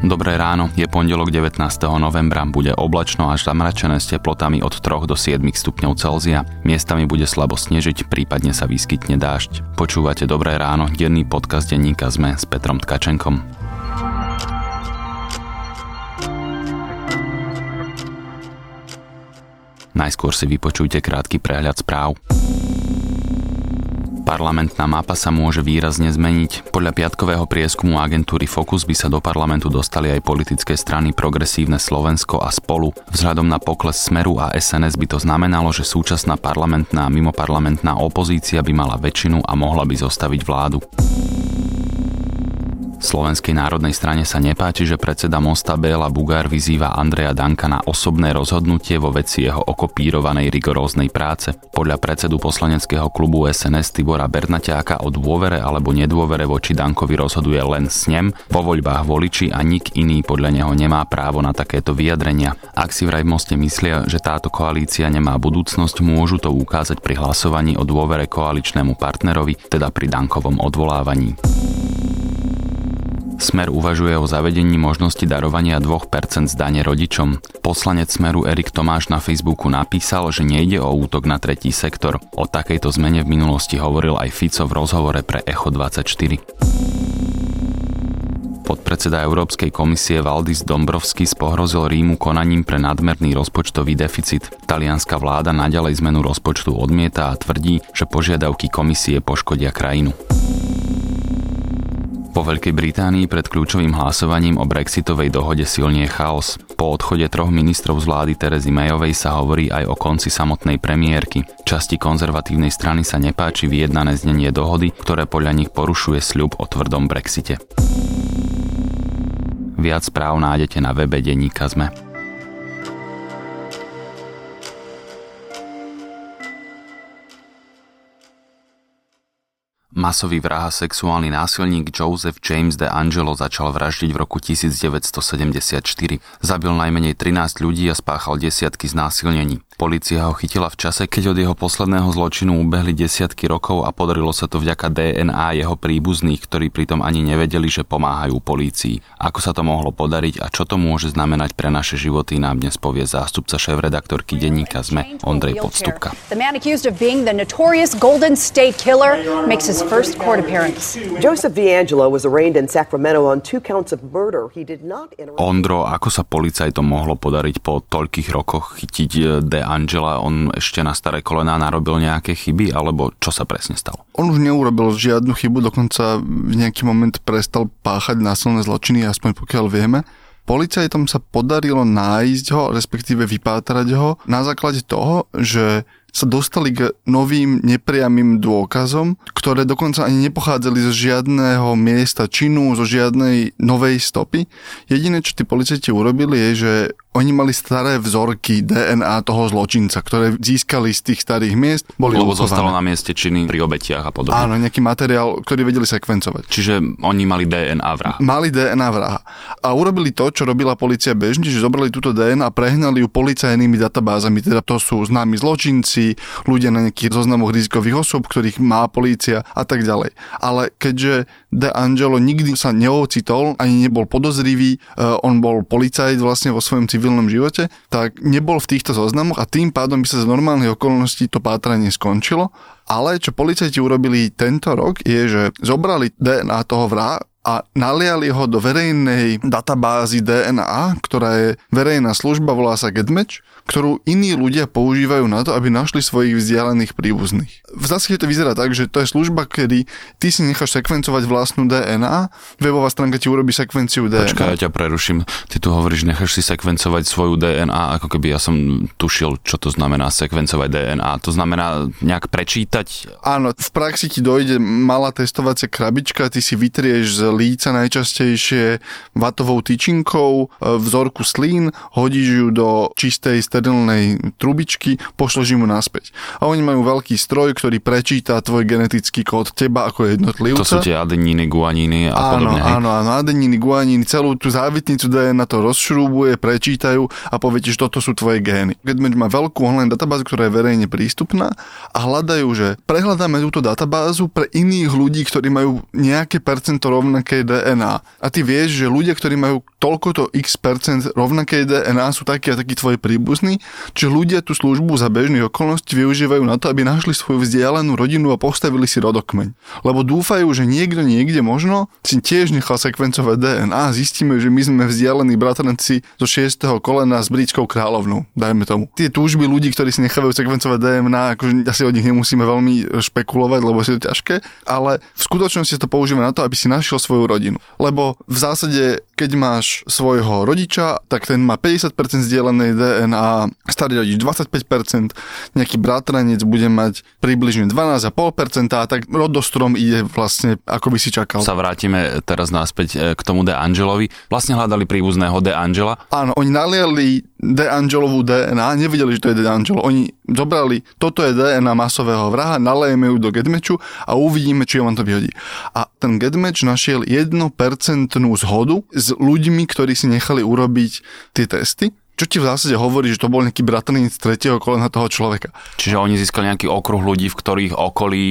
Dobré ráno, je pondelok 19. novembra, bude oblačno až zamračené s teplotami od 3 do 7 stupňov Celzia. Miestami bude slabo snežiť, prípadne sa vyskytne dážď. Počúvate Dobré ráno, denný podcast denníka ZME s Petrom Tkačenkom. Najskôr si vypočujte krátky prehľad správ. Parlamentná mapa sa môže výrazne zmeniť. Podľa piatkového prieskumu agentúry Focus by sa do parlamentu dostali aj politické strany Progresívne Slovensko a Spolu. Vzhľadom na pokles Smeru a SNS by to znamenalo, že súčasná parlamentná a mimoparlamentná opozícia by mala väčšinu a mohla by zostaviť vládu. Slovenskej národnej strane sa nepáči, že predseda Mosta Béla Bugár vyzýva Andreja Danka na osobné rozhodnutie vo veci jeho okopírovanej rigoróznej práce. Podľa predsedu poslaneckého klubu SNS Tibora Bernaťáka o dôvere alebo nedôvere voči Dankovi rozhoduje len snem, po voľbách voliči a nik iný podľa neho nemá právo na takéto vyjadrenia. Ak si vraj v Moste myslia, že táto koalícia nemá budúcnosť, môžu to ukázať pri hlasovaní o dôvere koaličnému partnerovi, teda pri Dankovom odvolávaní. Smer uvažuje o zavedení možnosti darovania 2% z dane rodičom. Poslanec Smeru Erik Tomáš na Facebooku napísal, že nejde o útok na tretí sektor. O takejto zmene v minulosti hovoril aj Fico v rozhovore pre Echo 24 podpredseda Európskej komisie Valdis Dombrovskis pohrozil Rímu konaním pre nadmerný rozpočtový deficit. Talianská vláda naďalej zmenu rozpočtu odmieta a tvrdí, že požiadavky komisie poškodia krajinu. Po Veľkej Británii pred kľúčovým hlasovaním o brexitovej dohode silnie chaos. Po odchode troch ministrov z vlády Terezy Mayovej sa hovorí aj o konci samotnej premiérky. Časti konzervatívnej strany sa nepáči vyjednané znenie dohody, ktoré podľa nich porušuje sľub o tvrdom brexite. Viac správ nájdete na webe Deníka Zme. Masový vrah a sexuálny násilník Joseph James de Angelo začal vraždiť v roku 1974. Zabil najmenej 13 ľudí a spáchal desiatky znásilnení. Polícia ho chytila v čase, keď od jeho posledného zločinu ubehli desiatky rokov a podarilo sa to vďaka DNA jeho príbuzných, ktorí pritom ani nevedeli, že pomáhajú polícii. Ako sa to mohlo podariť a čo to môže znamenať pre naše životy, nám dnes povie zástupca šéf-redaktorky denníka ZME Ondrej Podstupka. Joseph D'Angelo was arraigned in Sacramento on two counts of murder. He did not Ondro, ako sa policajtom mohlo podariť po toľkých rokoch chytiť De Angela, on ešte na staré kolená narobil nejaké chyby, alebo čo sa presne stalo? On už neurobil žiadnu chybu, dokonca v nejaký moment prestal páchať násilné zločiny, aspoň pokiaľ vieme. Policajtom sa podarilo nájsť ho, respektíve vypátrať ho na základe toho, že sa dostali k novým nepriamým dôkazom, ktoré dokonca ani nepochádzali zo žiadného miesta činu, zo žiadnej novej stopy. Jediné, čo tí policajti urobili, je, že oni mali staré vzorky DNA toho zločinca, ktoré získali z tých starých miest. Boli Lebo uchované. zostalo na mieste činy pri obetiach a podobne. Áno, nejaký materiál, ktorý vedeli sekvencovať. Čiže oni mali DNA vraha. Mali DNA vraha. A urobili to, čo robila policia bežne, že zobrali túto DNA a prehnali ju policajnými databázami. Teda to sú známi zločinci, ľudia na nejakých zoznamoch rizikových osôb, ktorých má polícia a tak ďalej. Ale keďže De Angelo nikdy sa neocitol, ani nebol podozrivý, uh, on bol policajt vlastne vo svojom civilnom živote, tak nebol v týchto zoznamoch a tým pádom by sa z normálnych okolností to pátranie skončilo. Ale čo policajti urobili tento rok je, že zobrali DNA toho vraha a naliali ho do verejnej databázy DNA, ktorá je verejná služba, volá sa GetMatch ktorú iní ľudia používajú na to, aby našli svojich vzdialených príbuzných. V zásade to vyzerá tak, že to je služba, kedy ty si necháš sekvencovať vlastnú DNA, webová stránka ti urobí sekvenciu DNA. Počkaj, ja ťa preruším. Ty tu hovoríš, necháš si sekvencovať svoju DNA, ako keby ja som tušil, čo to znamená sekvencovať DNA. To znamená nejak prečítať? Áno, v praxi ti dojde malá testovacia krabička, ty si vytrieš z líca najčastejšie vatovou tyčinkou e, vzorku slín, hodíš ju do čistej sterilnej trubičky, pošleš mu naspäť. A oni majú veľký stroj, ktorý prečíta tvoj genetický kód teba ako jednotlivca. To sú tie adeniny, guaníny a áno, podobne. Áno, áno, adeniny, guaníny, celú tú závitnicu DNA to rozšrúbuje, prečítajú a poviete, že toto sú tvoje gény. Gedmatch má veľkú online databázu, ktorá je verejne prístupná a hľadajú, že prehľadáme túto databázu pre iných ľudí, ktorí majú nejaké percento rovnaké DNA. A ty vieš, že ľudia, ktorí majú toľkoto x percent rovnaké DNA sú takí a takí tvoji príbuzní, čiže ľudia tú službu za bežných okolností využívajú na to, aby našli svoju vzdialenú rodinu a postavili si rodokmeň. Lebo dúfajú, že niekto niekde možno si tiež nechal sekvencovať DNA a zistíme, že my sme vzdialení bratranci zo 6. kolena s britskou kráľovnou, dajme tomu. Tie túžby ľudí, ktorí si nechávajú sekvencovať DNA, akože asi od nich nemusíme veľmi špekulovať, lebo je to ťažké, ale v skutočnosti to používa na to, aby si našiel svoju rodinu. Lebo v zásade, keď máš svojho rodiča, tak ten má 50% zdieľanej DNA, starý rodič 25%, nejaký bratranec bude mať približne 12,5% a tak rodostrom ide vlastne, ako by si čakal. Sa vrátime teraz naspäť e, k tomu De Angelovi. Vlastne hľadali príbuzného De Angela. Áno, oni naliali De Angelovú DNA, nevedeli, že to je De Angelo. Oni zobrali, toto je DNA masového vraha, nalejeme ju do getmeču a uvidíme, či on to vyhodí. A ten getmeč našiel 1% zhodu s ľuďmi, ktorí si nechali urobiť tie testy čo ti v zásade hovorí, že to bol nejaký bratranec tretieho kolena toho človeka. Čiže oni získali nejaký okruh ľudí, v ktorých okolí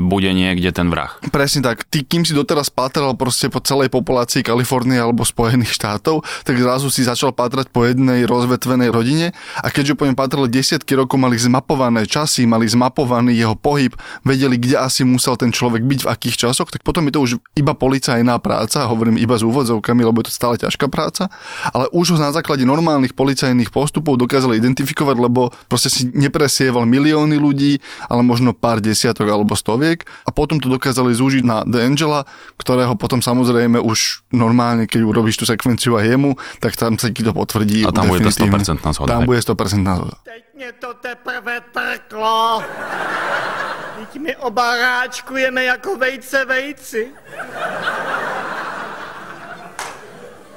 bude niekde ten vrah. Presne tak. Ty, kým si doteraz pátral proste po celej populácii Kalifornie alebo Spojených štátov, tak zrazu si začal pátrať po jednej rozvetvenej rodine a keďže po ňom pátrali desiatky rokov, mali zmapované časy, mali zmapovaný jeho pohyb, vedeli, kde asi musel ten človek byť v akých časoch, tak potom je to už iba policajná práca, hovorím iba s úvodzovkami, lebo je to stále ťažká práca, ale už ho na základe normálnych policajných postupov dokázali identifikovať, lebo proste si nepresieval milióny ľudí, ale možno pár desiatok alebo stoviek a potom to dokázali zúžiť na The Angela, ktorého potom samozrejme už normálne, keď urobíš tú sekvenciu a jemu, tak tam sa ti to potvrdí. A tam bude to 100% zhoda. Tam bude 100% zhoda. Teď mě to teprve trklo. Teď my oba ráčkujeme jako vejce vejci.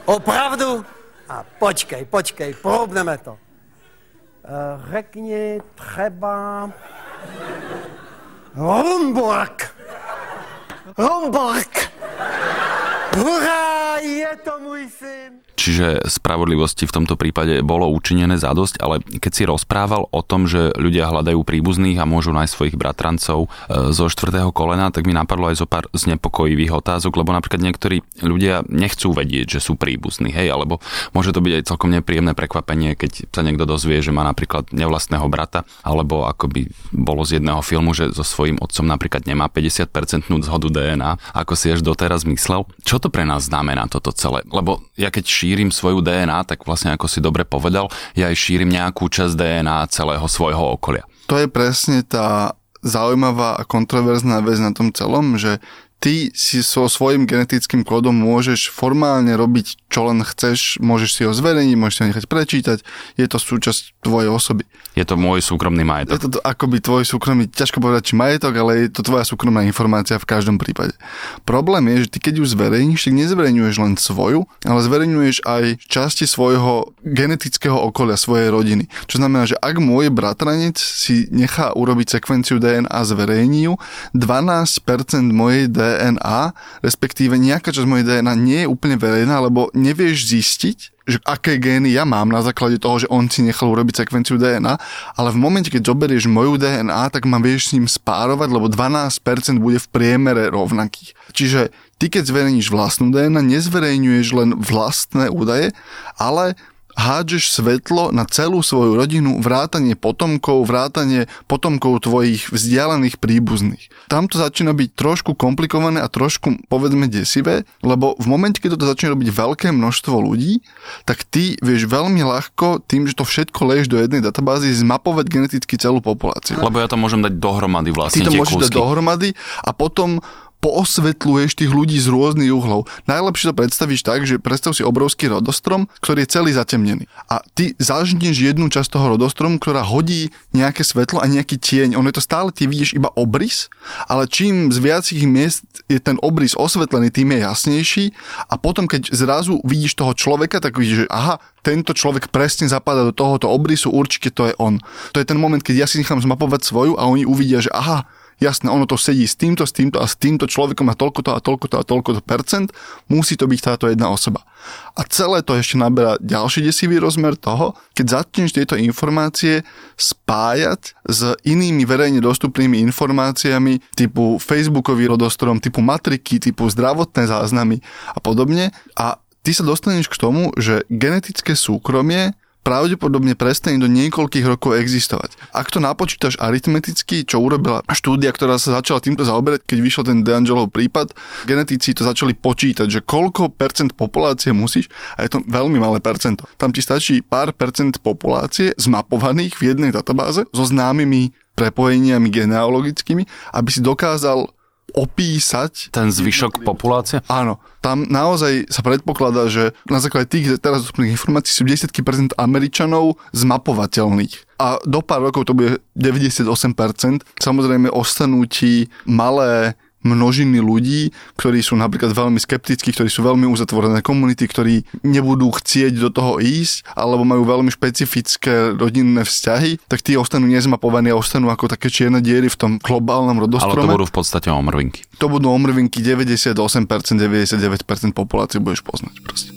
Opravdu? A počkej, počkej, proubneme to. Eh, Řekni třeba... Rumburg. Rumburg. Hurá, je to môj syn. Čiže spravodlivosti v tomto prípade bolo učinené zadosť, ale keď si rozprával o tom, že ľudia hľadajú príbuzných a môžu nájsť svojich bratrancov e, zo štvrtého kolena, tak mi napadlo aj zo pár znepokojivých otázok, lebo napríklad niektorí ľudia nechcú vedieť, že sú príbuzní, hej, alebo môže to byť aj celkom nepríjemné prekvapenie, keď sa niekto dozvie, že má napríklad nevlastného brata, alebo ako by bolo z jedného filmu, že so svojím otcom napríklad nemá 50% zhodu DNA, ako si až doteraz myslel. Čo to pre nás znamená toto celé? Lebo ja keď šírim svoju DNA, tak vlastne ako si dobre povedal, ja aj šírim nejakú časť DNA celého svojho okolia. To je presne tá zaujímavá a kontroverzná vec na tom celom, že ty si so svojím genetickým kódom môžeš formálne robiť, čo len chceš, môžeš si ho zverejniť, môžeš si ho nechať prečítať, je to súčasť tvojej osoby. Je to môj súkromný majetok. Je to, akoby tvoj súkromný, ťažko povedať, či majetok, ale je to tvoja súkromná informácia v každom prípade. Problém je, že ty keď ju zverejníš, tak nezverejňuješ len svoju, ale zverejňuješ aj časti svojho genetického okolia, svojej rodiny. Čo znamená, že ak môj bratranec si nechá urobiť sekvenciu DNA zverejní ju, 12% mojej DNA, respektíve nejaká časť mojej DNA nie je úplne verejná, lebo nevieš zistiť, že aké gény ja mám na základe toho, že on si nechal urobiť sekvenciu DNA, ale v momente, keď zoberieš moju DNA, tak ma vieš s ním spárovať, lebo 12% bude v priemere rovnakých. Čiže ty keď zverejníš vlastnú DNA, nezverejňuješ len vlastné údaje, ale hádžeš svetlo na celú svoju rodinu, vrátanie potomkov, vrátanie potomkov tvojich vzdialených príbuzných. Tam to začína byť trošku komplikované a trošku, povedzme, desivé, lebo v momente, keď to začne robiť veľké množstvo ľudí, tak ty vieš veľmi ľahko tým, že to všetko lež do jednej databázy, zmapovať geneticky celú populáciu. Lebo ja to môžem dať dohromady vlastne Ty to môžeš dať kúsky. dohromady a potom poosvetľuješ tých ľudí z rôznych uhlov. Najlepšie to predstavíš tak, že predstav si obrovský rodostrom, ktorý je celý zatemnený. A ty zažneš jednu časť toho rodostromu, ktorá hodí nejaké svetlo a nejaký tieň. Ono je to stále, ty vidíš iba obrys, ale čím z viacich miest je ten obrys osvetlený, tým je jasnejší a potom, keď zrazu vidíš toho človeka, tak vidíš, že aha, tento človek presne zapadá do tohoto obrysu, určite to je on. To je ten moment, keď ja si nechám zmapovať svoju a oni uvidia, že aha, jasné, ono to sedí s týmto, s týmto a s týmto človekom a toľko to a toľko to a toľko to percent, musí to byť táto jedna osoba. A celé to ešte naberá ďalší desivý rozmer toho, keď začneš tieto informácie spájať s inými verejne dostupnými informáciami typu Facebookový rodostrom, typu matriky, typu zdravotné záznamy a podobne a ty sa dostaneš k tomu, že genetické súkromie pravdepodobne prestane do niekoľkých rokov existovať. Ak to napočítaš aritmeticky, čo urobila štúdia, ktorá sa začala týmto zaoberať, keď vyšiel ten DeAngelov prípad, genetici to začali počítať, že koľko percent populácie musíš, a je to veľmi malé percento. Tam ti stačí pár percent populácie zmapovaných v jednej databáze so známymi prepojeniami genealogickými, aby si dokázal opísať. Ten zvyšok populácie? Áno. Tam naozaj sa predpokladá, že na základe tých teraz dostupných informácií sú 10% Američanov zmapovateľných. A do pár rokov to bude 98%. Samozrejme ostanú ti malé množiny ľudí, ktorí sú napríklad veľmi skeptickí, ktorí sú veľmi uzatvorené komunity, ktorí nebudú chcieť do toho ísť, alebo majú veľmi špecifické rodinné vzťahy, tak tí ostanú nezmapovaní a ostanú ako také čierne diery v tom globálnom rodostrome. Ale to budú v podstate omrvinky. To budú omrvinky 98%, 99% populácie budeš poznať proste.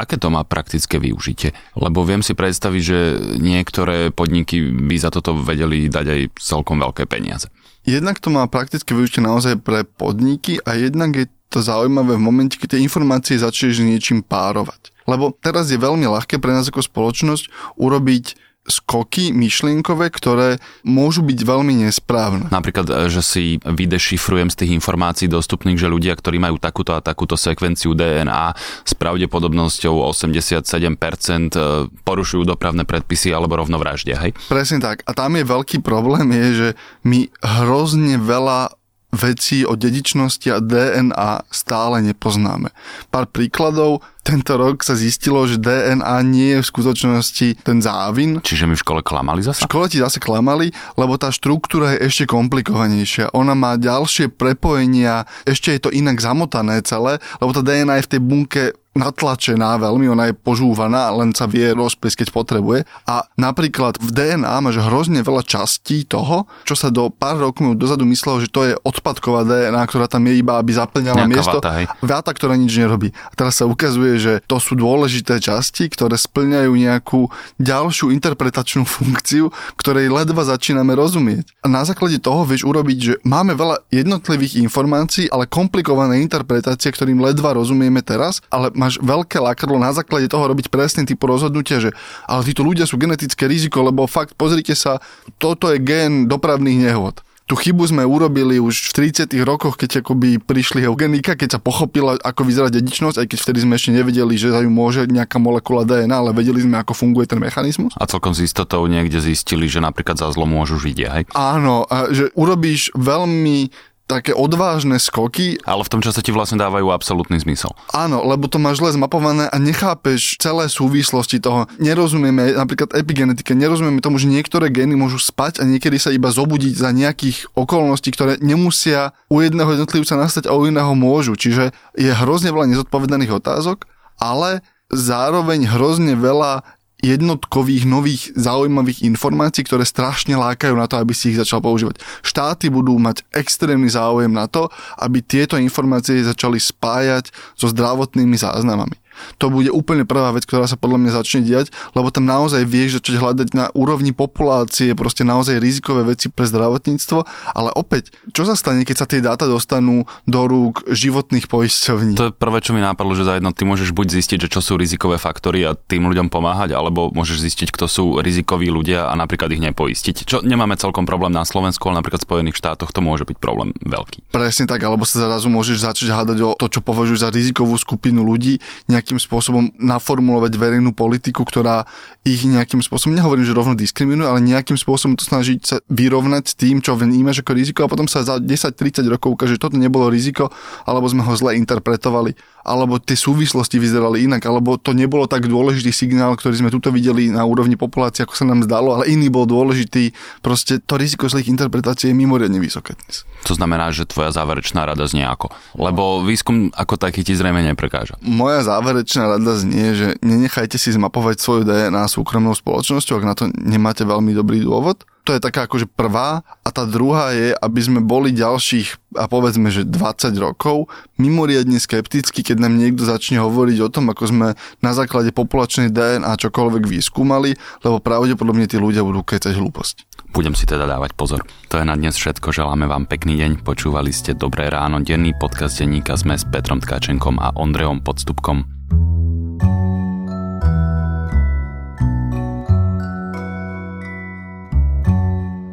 Aké to má praktické využitie? Lebo viem si predstaviť, že niektoré podniky by za toto vedeli dať aj celkom veľké peniaze. Jednak to má praktické využitie naozaj pre podniky a jednak je to zaujímavé v momente, keď tie informácie začneš niečím párovať. Lebo teraz je veľmi ľahké pre nás ako spoločnosť urobiť skoky myšlienkové, ktoré môžu byť veľmi nesprávne. Napríklad, e, že si vydešifrujem z tých informácií dostupných, že ľudia, ktorí majú takúto a takúto sekvenciu DNA s pravdepodobnosťou 87% e, porušujú dopravné predpisy alebo rovno vraždia, hej? Presne tak. A tam je veľký problém, je, že my hrozne veľa vecí o dedičnosti a DNA stále nepoznáme. Pár príkladov, tento rok sa zistilo, že DNA nie je v skutočnosti ten závin. Čiže mi v škole klamali zase? V škole ti zase klamali, lebo tá štruktúra je ešte komplikovanejšia. Ona má ďalšie prepojenia, ešte je to inak zamotané celé, lebo tá DNA je v tej bunke natlačená veľmi, ona je požúvaná, len sa vie rozpliesť, keď potrebuje. A napríklad v DNA máš hrozne veľa častí toho, čo sa do pár rokov dozadu myslelo, že to je odpadková DNA, ktorá tam je iba, aby zaplňala Nejaká miesto. vata, hej. Váta, ktorá nič nerobí. A teraz sa ukazuje, že to sú dôležité časti, ktoré splňajú nejakú ďalšiu interpretačnú funkciu, ktorej ledva začíname rozumieť. A na základe toho vieš urobiť, že máme veľa jednotlivých informácií, ale komplikované interpretácie, ktorým ledva rozumieme teraz, ale máš veľké lakadlo na základe toho robiť presný typ rozhodnutia, že ale títo ľudia sú genetické riziko, lebo fakt, pozrite sa, toto je gen dopravných nehôd tú chybu sme urobili už v 30 rokoch, keď akoby prišli eugenika, keď sa pochopila, ako vyzerá dedičnosť, aj keď vtedy sme ešte nevedeli, že za ju môže nejaká molekula DNA, ale vedeli sme, ako funguje ten mechanizmus. A celkom s istotou niekde zistili, že napríklad za zlo môžu žiť, hej? Áno, že urobíš veľmi také odvážne skoky. Ale v tom čase ti vlastne dávajú absolútny zmysel. Áno, lebo to máš zle zmapované a nechápeš celé súvislosti toho. Nerozumieme napríklad epigenetike, nerozumieme tomu, že niektoré gény môžu spať a niekedy sa iba zobudiť za nejakých okolností, ktoré nemusia u jedného jednotlivca nastať a u iného môžu. Čiže je hrozne veľa nezodpovedaných otázok, ale zároveň hrozne veľa jednotkových nových zaujímavých informácií, ktoré strašne lákajú na to, aby si ich začal používať. Štáty budú mať extrémny záujem na to, aby tieto informácie začali spájať so zdravotnými záznamami to bude úplne prvá vec, ktorá sa podľa mňa začne diať, lebo tam naozaj vieš začať hľadať na úrovni populácie proste naozaj rizikové veci pre zdravotníctvo, ale opäť, čo sa stane, keď sa tie dáta dostanú do rúk životných poisťovní? To je prvé, čo mi napadlo, že za jedno ty môžeš buď zistiť, že čo sú rizikové faktory a tým ľuďom pomáhať, alebo môžeš zistiť, kto sú rizikoví ľudia a napríklad ich nepoistiť. Čo nemáme celkom problém na Slovensku, ale napríklad v Spojených štátoch to môže byť problém veľký. Presne tak, alebo sa zrazu môžeš začať hádať o to, čo považujú za rizikovú skupinu ľudí, nejakým spôsobom naformulovať verejnú politiku, ktorá ich nejakým spôsobom, nehovorím, že rovno diskriminuje, ale nejakým spôsobom to snažiť sa vyrovnať s tým, čo vnímaš ako riziko a potom sa za 10-30 rokov ukáže, že toto nebolo riziko, alebo sme ho zle interpretovali alebo tie súvislosti vyzerali inak, alebo to nebolo tak dôležitý signál, ktorý sme tuto videli na úrovni populácie, ako sa nám zdalo, ale iný bol dôležitý. Proste to riziko zlých interpretácií je mimoriadne vysoké dnes. To znamená, že tvoja záverečná rada znie ako? Lebo výskum ako taký ti zrejme neprekáža. Moja záverečná rada znie, že nenechajte si zmapovať svoju DNA súkromnou spoločnosťou, ak na to nemáte veľmi dobrý dôvod to je taká akože prvá a tá druhá je, aby sme boli ďalších a povedzme, že 20 rokov mimoriadne skepticky, keď nám niekto začne hovoriť o tom, ako sme na základe populačnej DNA čokoľvek vyskúmali, lebo pravdepodobne tí ľudia budú kecať hlúposť. Budem si teda dávať pozor. To je na dnes všetko, želáme vám pekný deň. Počúvali ste Dobré ráno, denný podcast denníka sme s Petrom Tkačenkom a Ondrejom Podstupkom.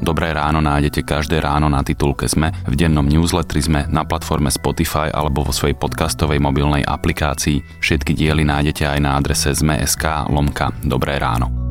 Dobré ráno nájdete každé ráno na titulke Sme, v dennom newsletteri Sme, na platforme Spotify alebo vo svojej podcastovej mobilnej aplikácii. Všetky diely nájdete aj na adrese zme.sk lomka Dobré ráno.